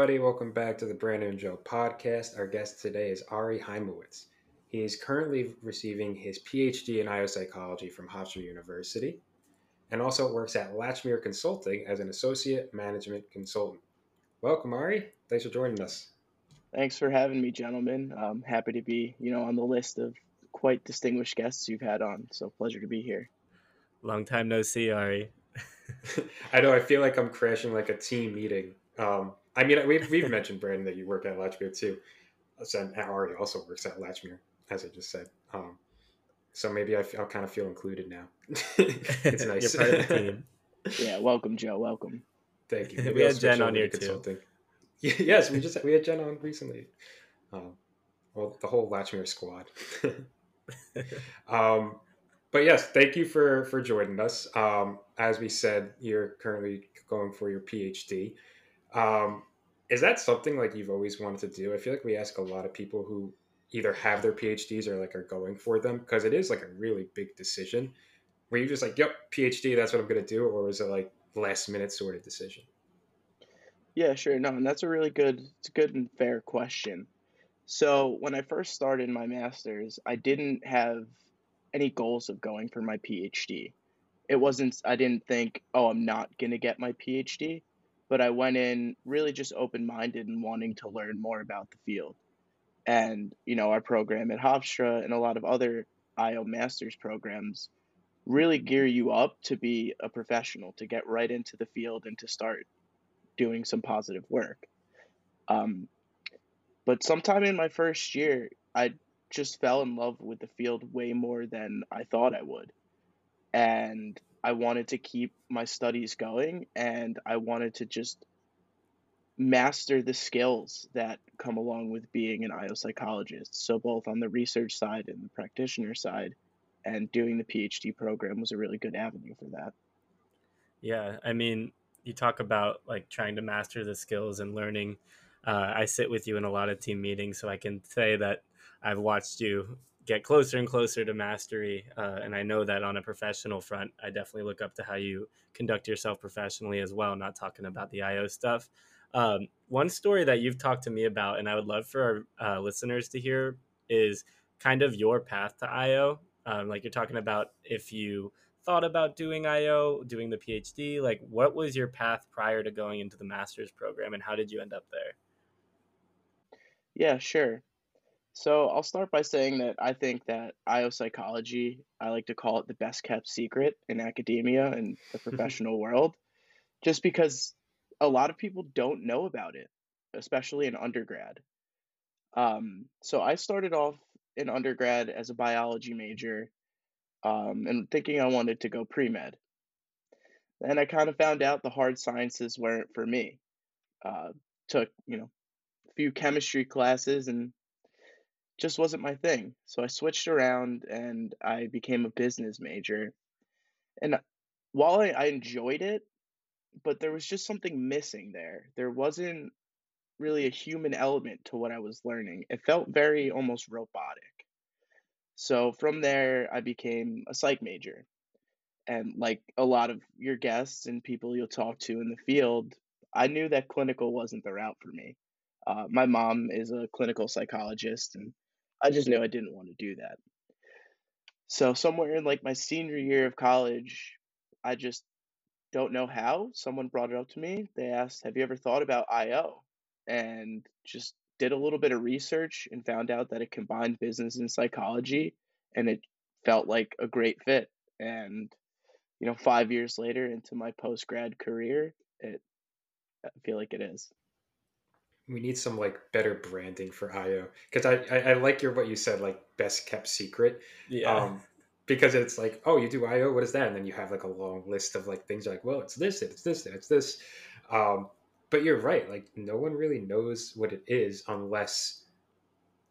everybody. Welcome back to the Brandon and Joe podcast. Our guest today is Ari Hymowitz. He is currently receiving his PhD in IO psychology from Hofstra University and also works at Latchmere Consulting as an associate management consultant. Welcome, Ari. Thanks for joining us. Thanks for having me, gentlemen. I'm happy to be, you know, on the list of quite distinguished guests you've had on. So pleasure to be here. Long time no see, Ari. I know. I feel like I'm crashing like a team meeting. Um, I mean, we've, we've mentioned Brandon that you work at Latchmere too. And Ari also works at Latchmere, as I just said. Um, so maybe I will kind of feel included now. it's nice. You're part of the team. yeah, welcome, Joe. Welcome. Thank you. Maybe we had Jen on here too. yes, we just we had Jen on recently. Um, well, the whole Latchmere squad. um, but yes, thank you for for joining us. Um, as we said, you're currently going for your PhD. Um, is that something like you've always wanted to do? I feel like we ask a lot of people who either have their PhDs or like are going for them because it is like a really big decision. Were you just like, "Yep, PhD, that's what I'm going to do," or was it like last minute sort of decision? Yeah, sure. No, and that's a really good, it's a good and fair question. So when I first started my master's, I didn't have any goals of going for my PhD. It wasn't, I didn't think, oh, I'm not going to get my PhD, but I went in really just open minded and wanting to learn more about the field. And, you know, our program at Hofstra and a lot of other IO master's programs really gear you up to be a professional, to get right into the field and to start doing some positive work. Um, but sometime in my first year, I just fell in love with the field way more than I thought I would. And I wanted to keep my studies going and I wanted to just master the skills that come along with being an IO psychologist. So, both on the research side and the practitioner side, and doing the PhD program was a really good avenue for that. Yeah, I mean, you talk about like trying to master the skills and learning. Uh, I sit with you in a lot of team meetings, so I can say that I've watched you get closer and closer to mastery. Uh, and I know that on a professional front, I definitely look up to how you conduct yourself professionally as well, not talking about the IO stuff. Um, one story that you've talked to me about, and I would love for our uh, listeners to hear, is kind of your path to IO. Um, like you're talking about if you thought about doing IO, doing the PhD, like what was your path prior to going into the master's program and how did you end up there? Yeah, sure. So I'll start by saying that I think that IO psychology, I like to call it the best kept secret in academia and the professional world, just because a lot of people don't know about it, especially in undergrad. Um, so I started off in undergrad as a biology major um, and thinking I wanted to go pre med. Then I kind of found out the hard sciences weren't for me. Uh, took, you know, a few chemistry classes and just wasn't my thing. So I switched around and I became a business major. And while I, I enjoyed it, but there was just something missing there. There wasn't really a human element to what I was learning. It felt very almost robotic. So from there, I became a psych major. And like a lot of your guests and people you'll talk to in the field, I knew that clinical wasn't the route for me. Uh, my mom is a clinical psychologist, and I just knew I didn't want to do that. So somewhere in like my senior year of college, I just don't know how. Someone brought it up to me. They asked, Have you ever thought about IO? And just did a little bit of research and found out that it combined business and psychology and it felt like a great fit. And, you know, five years later into my post grad career, it I feel like it is. We need some like better branding for IO because I, I, I like your what you said like best kept secret. Yeah. Um, because it's like, oh, you do IO, what is that? And then you have like a long list of like things like, well, it's this, it's this, it's this. Um, but you're right, like no one really knows what it is unless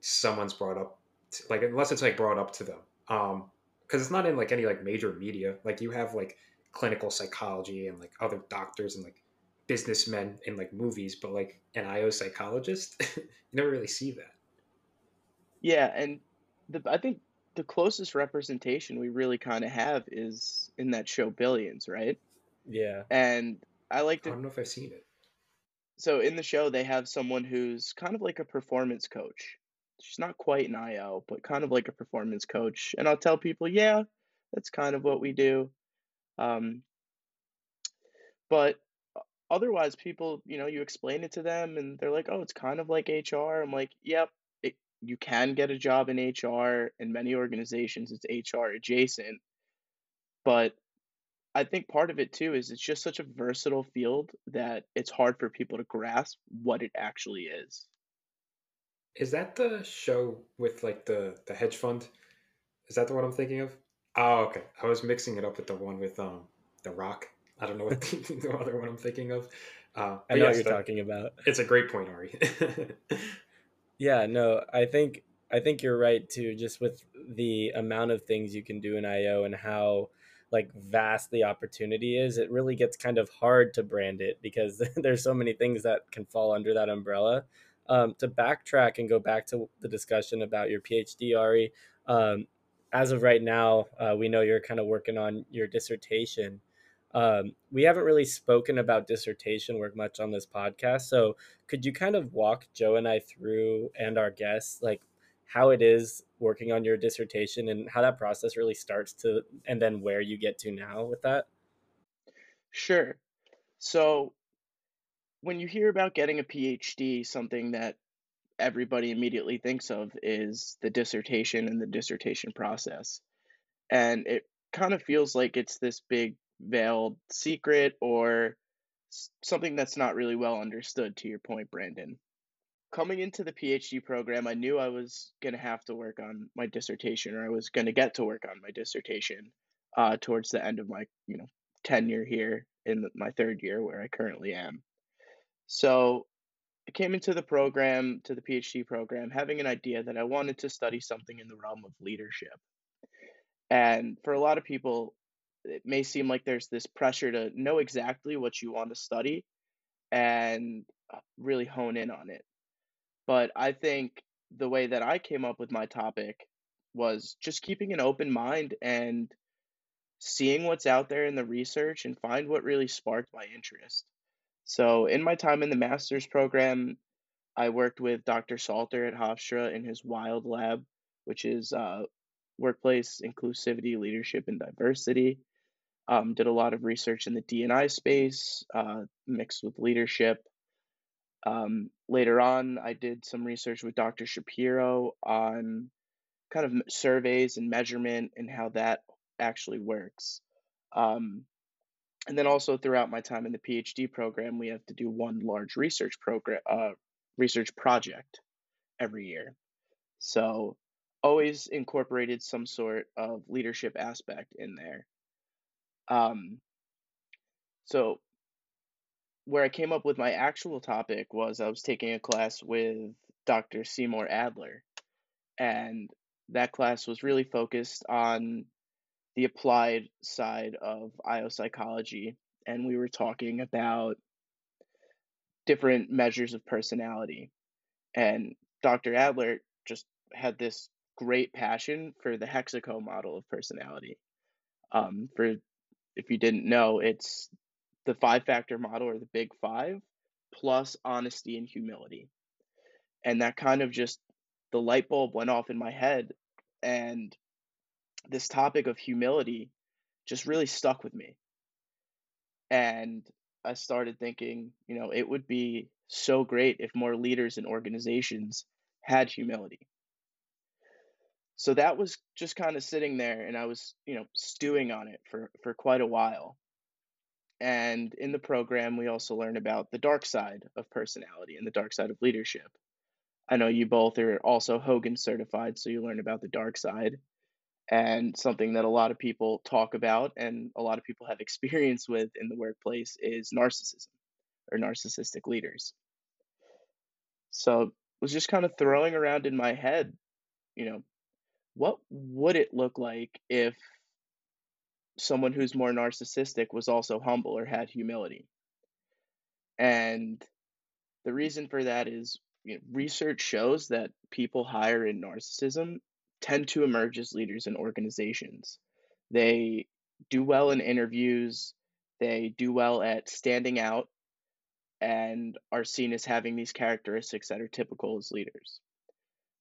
someone's brought up, to, like unless it's like brought up to them. Um, because it's not in like any like major media. Like you have like clinical psychology and like other doctors and like businessmen in like movies, but like an IO psychologist, you never really see that. Yeah, and the, I think the closest representation we really kind of have is in that show Billions, right? Yeah. And I like to. I don't know if I've seen it. so in the show they have someone who's kind of like a performance coach. She's not quite an IO, but kind of like a performance coach. And I'll tell people, yeah, that's kind of what we do. Um, but otherwise, people, you know, you explain it to them and they're like, oh, it's kind of like HR. I'm like, yep, it, you can get a job in HR. In many organizations, it's HR adjacent. But I think part of it too is it's just such a versatile field that it's hard for people to grasp what it actually is. Is that the show with like the the hedge fund? Is that the one I'm thinking of? Oh, okay. I was mixing it up with the one with um the Rock. I don't know what the, the other one I'm thinking of. Uh, I know yes, what you're talking about. It's a great point, Ari. yeah, no, I think I think you're right too. Just with the amount of things you can do in IO and how like vast the opportunity is, it really gets kind of hard to brand it because there's so many things that can fall under that umbrella. Um, to backtrack and go back to the discussion about your PhD, Ari, um, as of right now, uh, we know you're kind of working on your dissertation. Um, we haven't really spoken about dissertation work much on this podcast. So, could you kind of walk Joe and I through and our guests, like how it is working on your dissertation and how that process really starts to, and then where you get to now with that? Sure. So, when you hear about getting a PhD, something that everybody immediately thinks of is the dissertation and the dissertation process. And it kind of feels like it's this big veiled secret or something that's not really well understood, to your point, Brandon. Coming into the PhD program, I knew I was going to have to work on my dissertation or I was going to get to work on my dissertation uh, towards the end of my you know tenure here in my third year where I currently am. So I came into the program, to the PhD program, having an idea that I wanted to study something in the realm of leadership. And for a lot of people, it may seem like there's this pressure to know exactly what you want to study and uh, really hone in on it. But I think the way that I came up with my topic was just keeping an open mind and seeing what's out there in the research and find what really sparked my interest. So, in my time in the master's program, I worked with Dr. Salter at Hofstra in his WILD lab, which is uh, workplace inclusivity, leadership, and diversity. Um, did a lot of research in the D&I space, uh, mixed with leadership. Um, later on, I did some research with Dr. Shapiro on kind of surveys and measurement and how that actually works. Um, and then also throughout my time in the PhD program, we have to do one large research program, uh, research project every year. So always incorporated some sort of leadership aspect in there. Um, so where I came up with my actual topic was I was taking a class with Dr. Seymour Adler, and that class was really focused on the applied side of IO psychology, and we were talking about different measures of personality. And Dr. Adler just had this great passion for the hexaco model of personality. Um, for if you didn't know, it's the five factor model or the big five plus honesty and humility. And that kind of just the light bulb went off in my head and this topic of humility just really stuck with me. And I started thinking, you know, it would be so great if more leaders and organizations had humility. So that was just kind of sitting there and I was, you know, stewing on it for, for quite a while. And in the program, we also learn about the dark side of personality and the dark side of leadership. I know you both are also Hogan certified, so you learn about the dark side and something that a lot of people talk about and a lot of people have experience with in the workplace is narcissism or narcissistic leaders. So I was just kind of throwing around in my head, you know, what would it look like if someone who's more narcissistic was also humble or had humility? And the reason for that is you know, research shows that people higher in narcissism tend to emerge as leaders in organizations. They do well in interviews, they do well at standing out, and are seen as having these characteristics that are typical as leaders.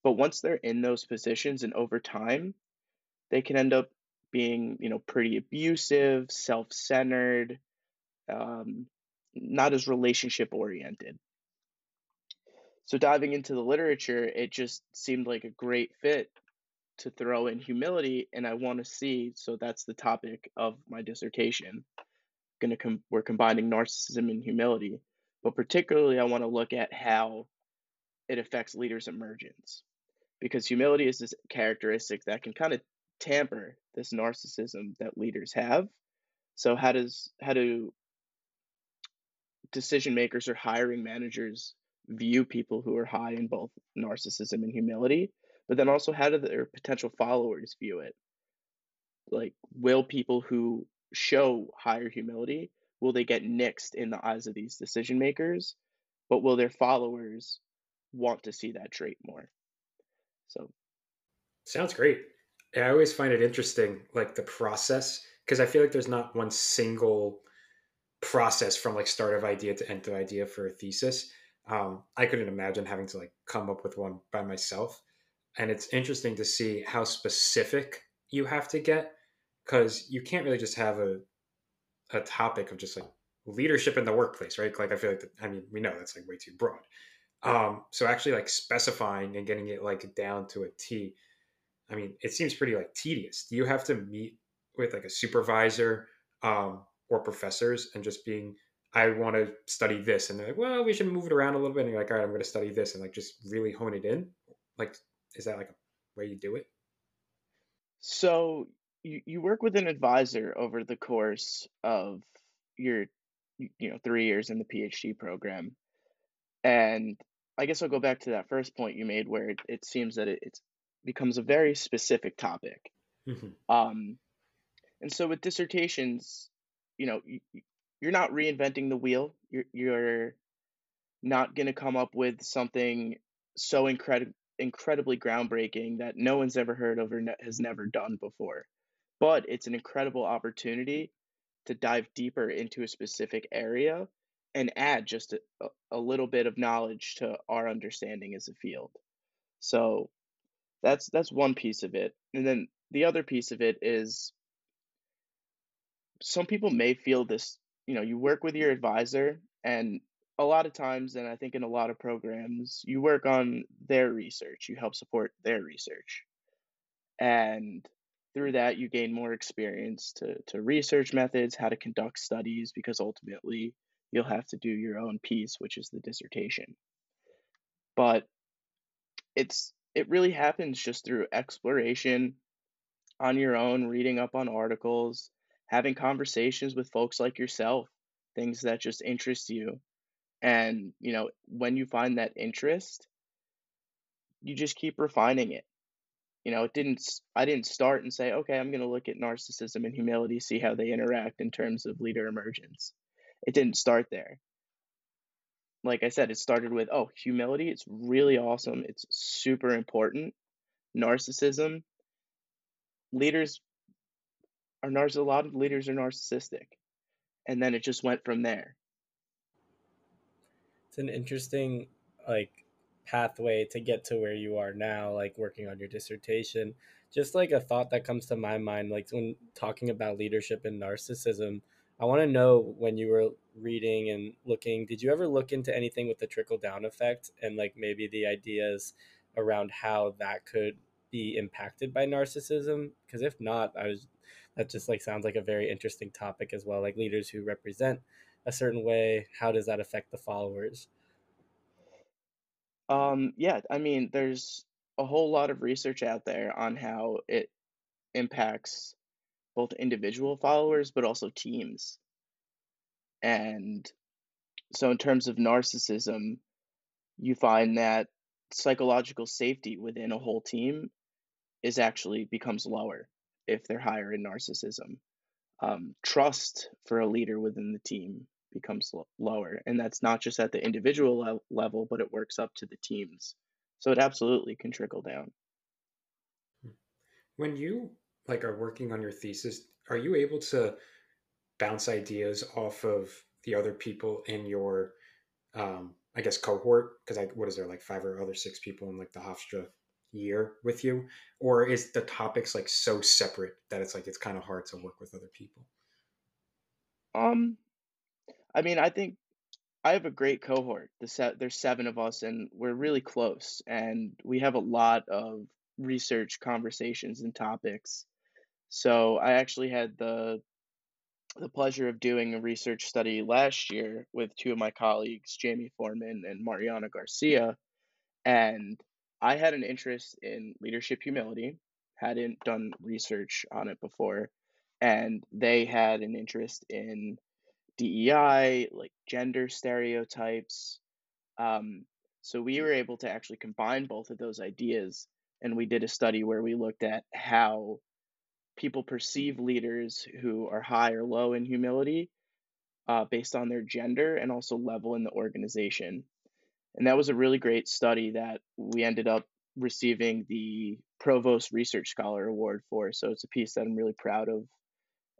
But once they're in those positions and over time, they can end up being, you know, pretty abusive, self-centered, um, not as relationship oriented. So diving into the literature, it just seemed like a great fit to throw in humility, and I want to see. So that's the topic of my dissertation. Going to com- we're combining narcissism and humility, but particularly I want to look at how it affects leaders' emergence, because humility is this characteristic that can kind of tamper this narcissism that leaders have. So how does how do decision makers or hiring managers view people who are high in both narcissism and humility? But then also how do their potential followers view it? Like will people who show higher humility will they get nixed in the eyes of these decision makers? But will their followers want to see that trait more? So sounds great. I always find it interesting, like the process, because I feel like there's not one single process from like start of idea to end of idea for a thesis. Um, I couldn't imagine having to like come up with one by myself. And it's interesting to see how specific you have to get because you can't really just have a a topic of just like leadership in the workplace, right? Like I feel like I mean we know that's like way too broad. Um, so actually like specifying and getting it like down to a T I mean, it seems pretty like tedious. Do you have to meet with like a supervisor um, or professors and just being, I want to study this, and they're like, well, we should move it around a little bit, and you're like, all right, I'm going to study this, and like just really hone it in. Like, is that like a way you do it? So you, you work with an advisor over the course of your you know three years in the PhD program, and I guess I'll go back to that first point you made, where it, it seems that it, it's becomes a very specific topic. Mm-hmm. Um, and so with dissertations, you know, you, you're not reinventing the wheel. You're you're not going to come up with something so incredible incredibly groundbreaking that no one's ever heard of or ne- has never done before. But it's an incredible opportunity to dive deeper into a specific area and add just a, a little bit of knowledge to our understanding as a field. So that's that's one piece of it. And then the other piece of it is some people may feel this, you know, you work with your advisor and a lot of times and I think in a lot of programs, you work on their research, you help support their research. And through that you gain more experience to to research methods, how to conduct studies because ultimately you'll have to do your own piece, which is the dissertation. But it's it really happens just through exploration on your own, reading up on articles, having conversations with folks like yourself, things that just interest you. And, you know, when you find that interest, you just keep refining it. You know, it didn't, I didn't start and say, okay, I'm going to look at narcissism and humility, see how they interact in terms of leader emergence. It didn't start there like I said, it started with, oh, humility. It's really awesome. It's super important. Narcissism. Leaders are narciss. A lot of leaders are narcissistic, and then it just went from there. It's an interesting like pathway to get to where you are now, like working on your dissertation. Just like a thought that comes to my mind, like when talking about leadership and narcissism I want to know when you were reading and looking, did you ever look into anything with the trickle down effect and like maybe the ideas around how that could be impacted by narcissism? Because if not, I was that just like sounds like a very interesting topic as well. Like leaders who represent a certain way, how does that affect the followers? Um, yeah, I mean, there's a whole lot of research out there on how it impacts both individual followers but also teams. And so, in terms of narcissism, you find that psychological safety within a whole team is actually becomes lower if they're higher in narcissism. Um, trust for a leader within the team becomes l- lower, and that's not just at the individual le- level, but it works up to the teams. So it absolutely can trickle down. When you like are working on your thesis, are you able to bounce ideas off of the other people in your um, I guess cohort because I what is there like five or other six people in like the Hofstra year with you, or is the topics like so separate that it's like it's kind of hard to work with other people? Um, I mean, I think I have a great cohort. The set there's seven of us, and we're really close, and we have a lot of research conversations and topics. So I actually had the the pleasure of doing a research study last year with two of my colleagues, Jamie Foreman and Mariana Garcia, and I had an interest in leadership humility, hadn't done research on it before, and they had an interest in DEI, like gender stereotypes. Um, so we were able to actually combine both of those ideas, and we did a study where we looked at how people perceive leaders who are high or low in humility uh, based on their gender and also level in the organization. And that was a really great study that we ended up receiving the Provost Research Scholar Award for. So it's a piece that I'm really proud of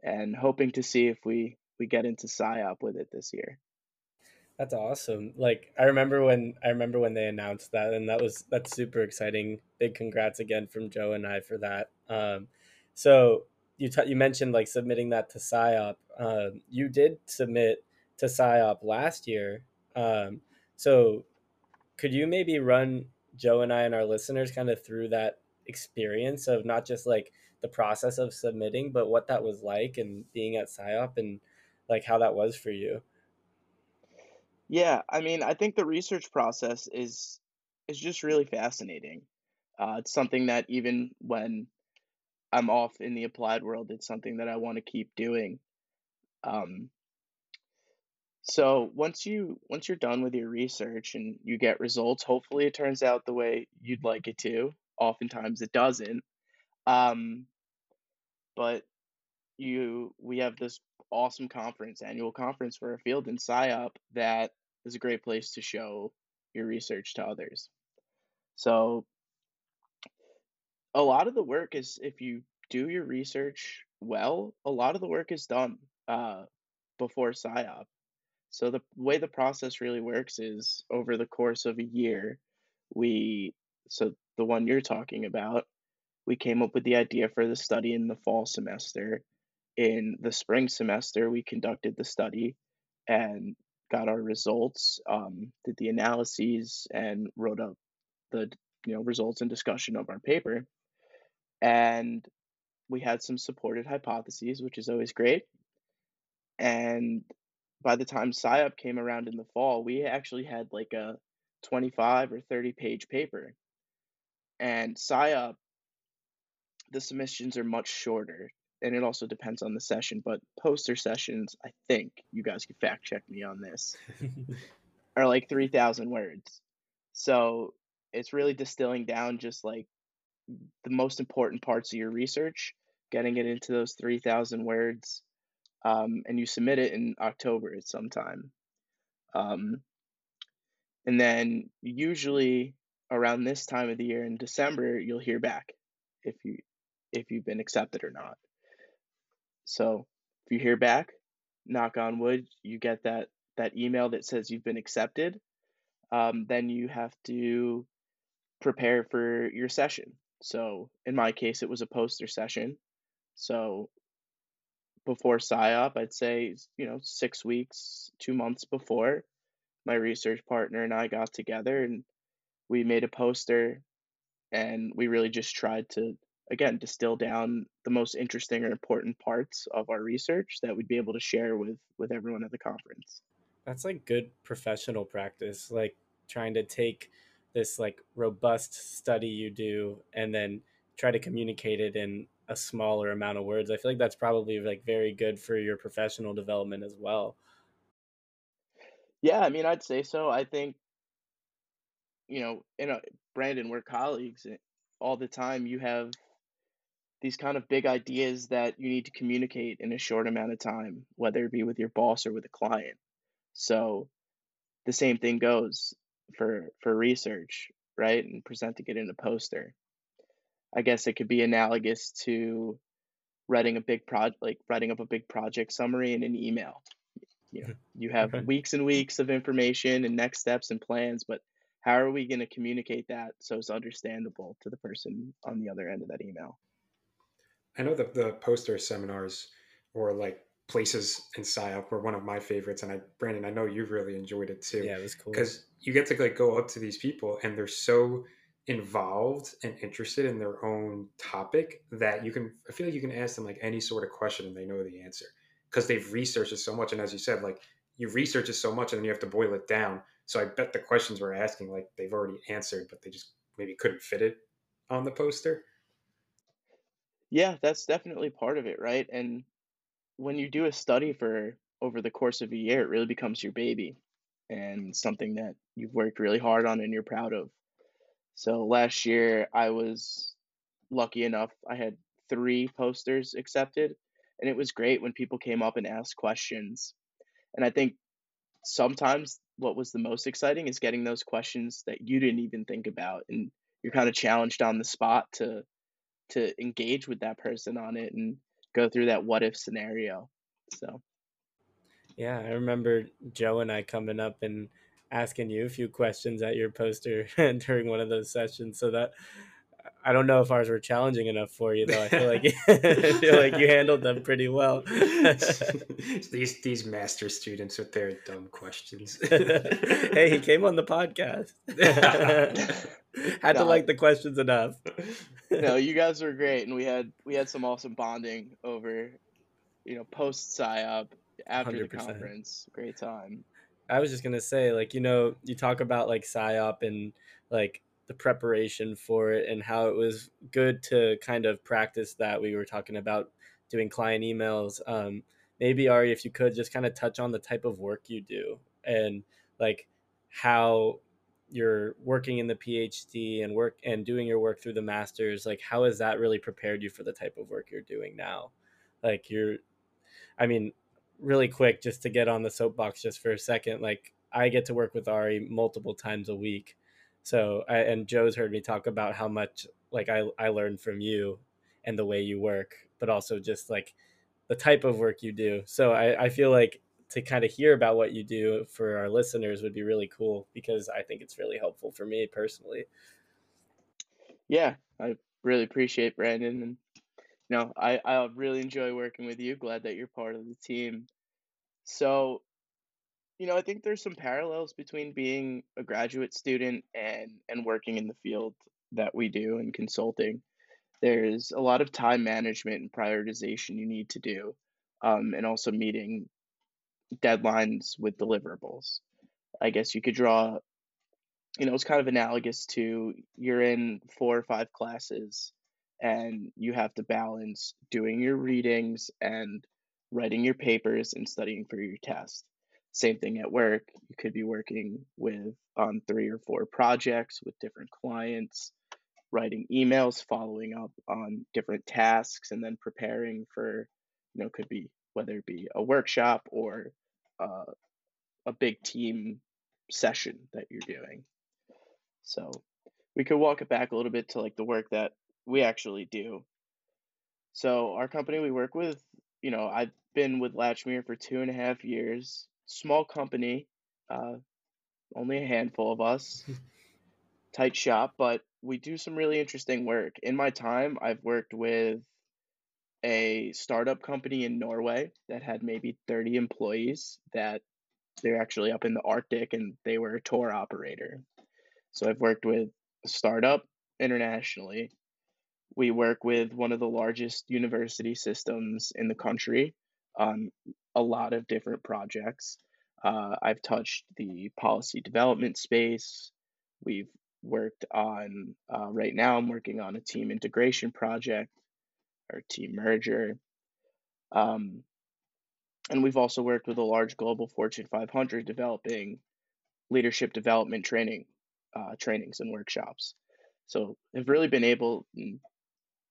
and hoping to see if we we get into SIOP with it this year. That's awesome. Like I remember when I remember when they announced that, and that was that's super exciting. Big congrats again from Joe and I for that. Um, so you t- you mentioned like submitting that to SIOP. Um, you did submit to SIOP last year. Um, so could you maybe run Joe and I and our listeners kind of through that experience of not just like the process of submitting, but what that was like and being at SIOP and like how that was for you. Yeah, I mean, I think the research process is is just really fascinating. Uh, it's something that even when I'm off in the applied world, it's something that I want to keep doing. Um, so once you once you're done with your research and you get results, hopefully it turns out the way you'd like it to. Oftentimes it doesn't. Um, but you we have this awesome conference, annual conference for our field in SIOP that is a great place to show your research to others. So a lot of the work is if you do your research well, a lot of the work is done uh, before SIOP. So the way the process really works is over the course of a year, we so the one you're talking about, we came up with the idea for the study in the fall semester. In the spring semester, we conducted the study and got our results, um, did the analyses, and wrote up the you know results and discussion of our paper. And we had some supported hypotheses, which is always great. And by the time SIOP came around in the fall, we actually had like a 25 or 30 page paper. And SIOP, the submissions are much shorter and it also depends on the session, but poster sessions, I think you guys can fact check me on this, are like 3,000 words. So it's really distilling down just like the most important parts of your research, getting it into those 3,000 words, um, and you submit it in October at some time. Um, and then usually around this time of the year in December, you'll hear back if you if you've been accepted or not. So if you hear back, knock on wood, you get that that email that says you've been accepted. Um, then you have to prepare for your session. So in my case, it was a poster session. So before SIOP, I'd say, you know, six weeks, two months before, my research partner and I got together and we made a poster and we really just tried to again distill down the most interesting or important parts of our research that we'd be able to share with with everyone at the conference that's like good professional practice like trying to take this like robust study you do and then try to communicate it in a smaller amount of words i feel like that's probably like very good for your professional development as well. Yeah i mean i'd say so. I think you know in a brandon we're colleagues eh, all the time you have these kind of big ideas that you need to communicate in a short amount of time, whether it be with your boss or with a client. So the same thing goes for for research, right? And presenting it in a poster. I guess it could be analogous to writing a big project like writing up a big project summary in an email. you know, you have weeks and weeks of information and next steps and plans, but how are we going to communicate that so it's understandable to the person on the other end of that email? I know that the poster seminars or like places in SIOP were one of my favorites, and I, Brandon, I know you've really enjoyed it too. Yeah, it was cool because you get to like go up to these people, and they're so involved and interested in their own topic that you can. I feel like you can ask them like any sort of question, and they know the answer because they've researched it so much. And as you said, like you research it so much, and then you have to boil it down. So I bet the questions we're asking, like they've already answered, but they just maybe couldn't fit it on the poster. Yeah, that's definitely part of it, right? And when you do a study for over the course of a year, it really becomes your baby and something that you've worked really hard on and you're proud of. So last year, I was lucky enough, I had three posters accepted, and it was great when people came up and asked questions. And I think sometimes what was the most exciting is getting those questions that you didn't even think about and you're kind of challenged on the spot to to engage with that person on it and go through that what if scenario. So, yeah, I remember Joe and I coming up and asking you a few questions at your poster during one of those sessions. So that I don't know if ours were challenging enough for you though. I feel like I feel like you handled them pretty well. these these master students with their dumb questions. hey, he came on the podcast. Had no, to like the questions enough. no, you guys were great, and we had we had some awesome bonding over, you know, post SIOP after 100%. the conference. Great time. I was just gonna say, like, you know, you talk about like SIOP and like the preparation for it and how it was good to kind of practice that. We were talking about doing client emails. Um, maybe Ari, if you could just kind of touch on the type of work you do and like how you're working in the PhD and work and doing your work through the masters, like how has that really prepared you for the type of work you're doing now? Like you're, I mean, really quick, just to get on the soapbox just for a second, like I get to work with Ari multiple times a week. So, I, and Joe's heard me talk about how much like I, I learned from you and the way you work, but also just like the type of work you do. So I, I feel like to kind of hear about what you do for our listeners would be really cool because I think it's really helpful for me personally. Yeah, I really appreciate Brandon and you know, I I really enjoy working with you. Glad that you're part of the team. So, you know, I think there's some parallels between being a graduate student and and working in the field that we do in consulting. There's a lot of time management and prioritization you need to do, um, and also meeting deadlines with deliverables. I guess you could draw, you know, it's kind of analogous to you're in four or five classes and you have to balance doing your readings and writing your papers and studying for your test. Same thing at work. You could be working with on three or four projects with different clients, writing emails, following up on different tasks, and then preparing for, you know, could be whether it be a workshop or uh, a big team session that you're doing. So we could walk it back a little bit to like the work that we actually do. So our company we work with, you know, I've been with Latchmere for two and a half years. Small company, uh, only a handful of us. Tight shop, but we do some really interesting work. In my time, I've worked with a startup company in Norway that had maybe 30 employees that they're actually up in the Arctic and they were a tour operator. So I've worked with a startup internationally. We work with one of the largest university systems in the country on a lot of different projects. Uh, I've touched the policy development space. We've worked on, uh, right now, I'm working on a team integration project or team merger. Um, and we've also worked with a large global Fortune 500 developing leadership development training, uh, trainings and workshops. So I've really been able, and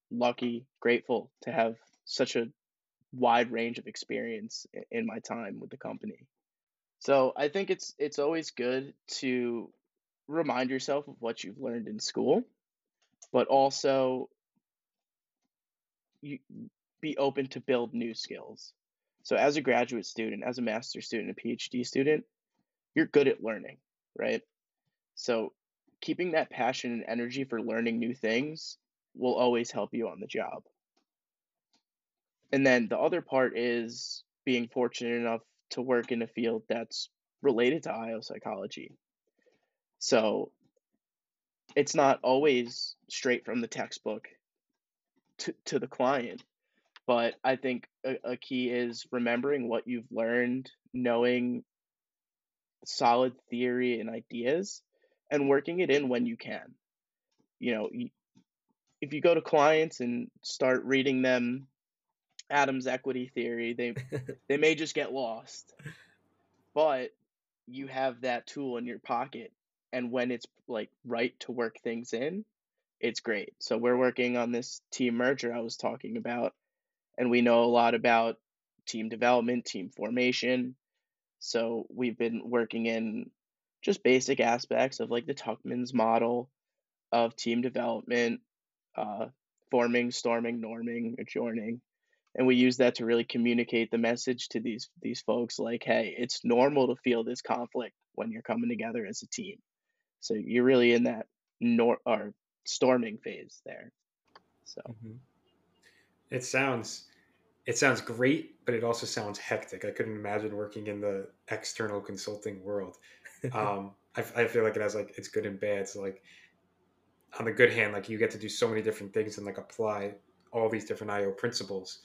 lucky, grateful to have such a wide range of experience in my time with the company. So I think it's it's always good to remind yourself of what you've learned in school, but also you be open to build new skills. So as a graduate student, as a master's student, a PhD student, you're good at learning, right? So keeping that passion and energy for learning new things will always help you on the job. And then the other part is being fortunate enough to work in a field that's related to IO psychology. So it's not always straight from the textbook to, to the client. But I think a, a key is remembering what you've learned, knowing solid theory and ideas, and working it in when you can. You know, if you go to clients and start reading them Adams equity theory, they they may just get lost. But you have that tool in your pocket and when it's like right to work things in, it's great. So we're working on this team merger I was talking about and we know a lot about team development, team formation. So we've been working in just basic aspects of like the Tuckman's model of team development, uh, forming, storming, norming, adjourning. And we use that to really communicate the message to these these folks like, hey, it's normal to feel this conflict when you're coming together as a team. So you're really in that nor or storming phase there. So mm-hmm. it sounds it sounds great, but it also sounds hectic. I couldn't imagine working in the external consulting world. Um, I, I feel like it has like it's good and bad. So like on the good hand, like you get to do so many different things and like apply all these different IO principles.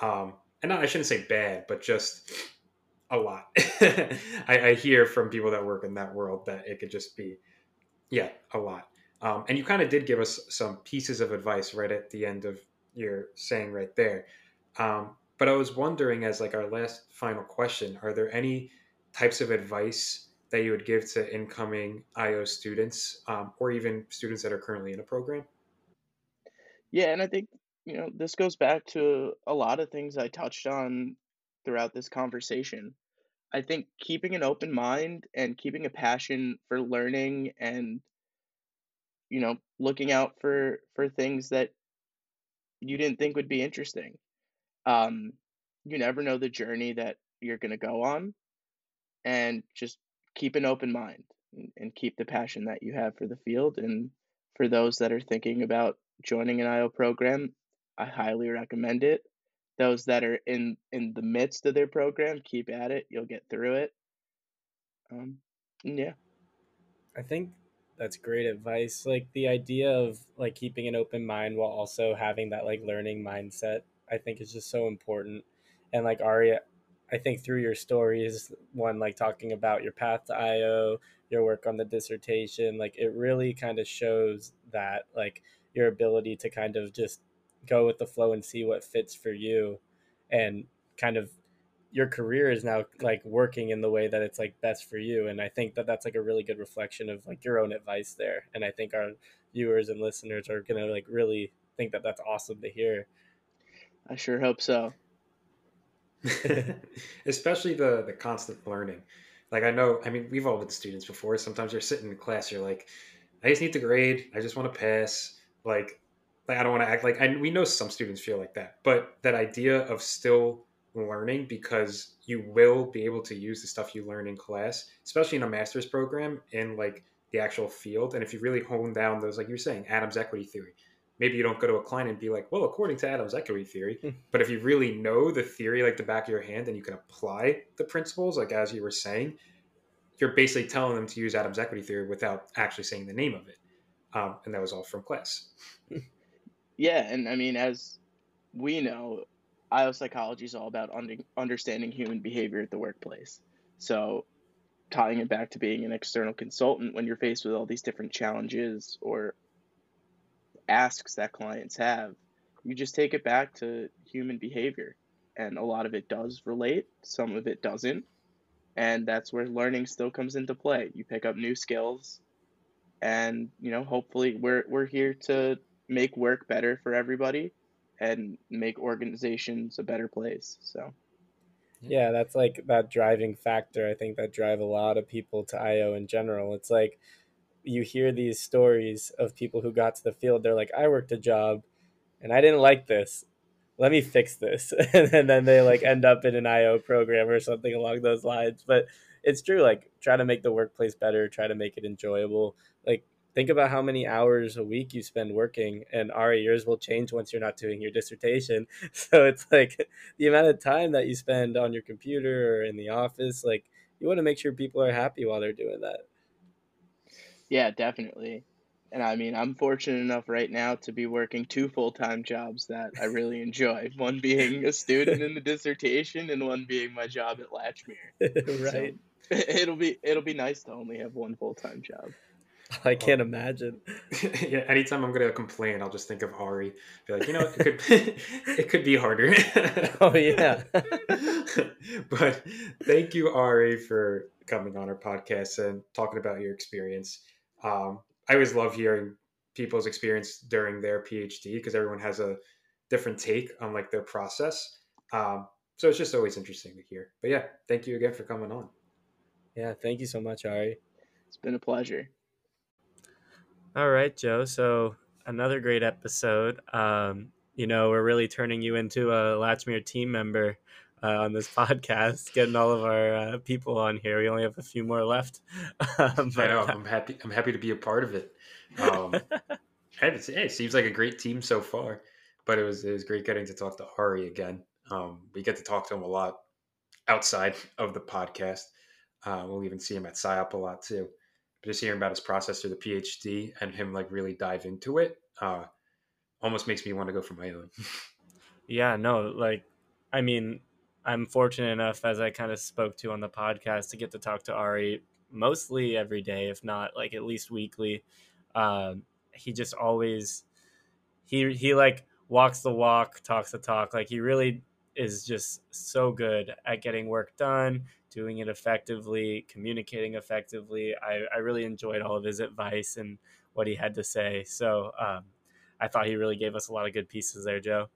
Um, and not, I shouldn't say bad, but just a lot. I, I, hear from people that work in that world that it could just be, yeah, a lot. Um, and you kind of did give us some pieces of advice right at the end of your saying right there. Um, but I was wondering, as like our last final question, are there any types of advice that you would give to incoming IO students um, or even students that are currently in a program? Yeah, and I think you know this goes back to a lot of things I touched on throughout this conversation. I think keeping an open mind and keeping a passion for learning and you know looking out for for things that you didn't think would be interesting um, you never know the journey that you're going to go on and just keep an open mind and, and keep the passion that you have for the field and for those that are thinking about joining an io program i highly recommend it. Those that are in in the midst of their program keep at it you'll get through it. Um yeah. I think that's great advice like the idea of like keeping an open mind while also having that like learning mindset I think is just so important. And like Aria, I think through your stories, one like talking about your path to IO, your work on the dissertation, like it really kind of shows that like your ability to kind of just go with the flow and see what fits for you and kind of your career is now like working in the way that it's like best for you and i think that that's like a really good reflection of like your own advice there and i think our viewers and listeners are gonna like really think that that's awesome to hear I sure hope so. Especially the the constant learning. Like I know, I mean, we've all been students before. Sometimes you're sitting in class, you're like, I just need to grade. I just want to pass. Like, like I don't want to act like. And we know some students feel like that, but that idea of still learning because you will be able to use the stuff you learn in class, especially in a master's program in like the actual field. And if you really hone down those, like you're saying, Adams equity theory, maybe you don't go to a client and be like, well, according to Adams equity theory. Hmm. but if you really know the theory like the back of your hand and you can apply the principles, like as you were saying, you're basically telling them to use Adams equity theory without actually saying the name of it. Um, and that was all from class. Yeah. And I mean, as we know, IO psychology is all about under, understanding human behavior at the workplace. So, tying it back to being an external consultant when you're faced with all these different challenges or asks that clients have, you just take it back to human behavior. And a lot of it does relate, some of it doesn't. And that's where learning still comes into play. You pick up new skills and, you know, hopefully we're we're here to make work better for everybody and make organizations a better place. So yeah, that's like that driving factor. I think that drive a lot of people to IO in general. It's like you hear these stories of people who got to the field they're like i worked a job and i didn't like this let me fix this and then they like end up in an io program or something along those lines but it's true like try to make the workplace better try to make it enjoyable like think about how many hours a week you spend working and our years will change once you're not doing your dissertation so it's like the amount of time that you spend on your computer or in the office like you want to make sure people are happy while they're doing that yeah definitely and I mean, I'm fortunate enough right now to be working two full time jobs that I really enjoy. one being a student in the dissertation, and one being my job at Latchmere. right. So, it'll be it'll be nice to only have one full time job. I can't imagine. yeah, anytime I'm gonna complain, I'll just think of Ari. Be like, you know, it could it could be harder. oh yeah. but thank you, Ari, for coming on our podcast and talking about your experience. Um, I always love hearing people's experience during their PhD because everyone has a different take on like their process. Um, so it's just always interesting to hear. But yeah, thank you again for coming on. Yeah, thank you so much, Ari. It's been a pleasure. All right, Joe. So another great episode. Um, you know, we're really turning you into a Latchmere team member uh, on this podcast, getting all of our uh, people on here. We only have a few more left. Um, but, I know. I'm happy. I'm happy to be a part of it. Um, it seems like a great team so far. But it was it was great getting to talk to Ari again. Um, we get to talk to him a lot outside of the podcast. Uh, we'll even see him at SIOP a lot too. Just hearing about his process through the PhD and him like really dive into it, uh, almost makes me want to go for my own. yeah, no, like I mean, I'm fortunate enough, as I kind of spoke to on the podcast, to get to talk to Ari mostly every day, if not like at least weekly. Um, he just always he he like walks the walk, talks the talk. Like he really is just so good at getting work done, doing it effectively, communicating effectively. I, I really enjoyed all of his advice and what he had to say. So um, I thought he really gave us a lot of good pieces there, Joe.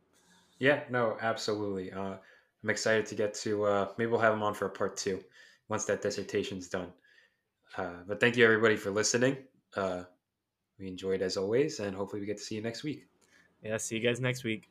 Yeah, no, absolutely. Uh, I'm excited to get to. Uh, maybe we'll have him on for a part two once that dissertation's done. Uh, but thank you everybody for listening. Uh, we enjoyed as always, and hopefully we get to see you next week. Yeah, see you guys next week.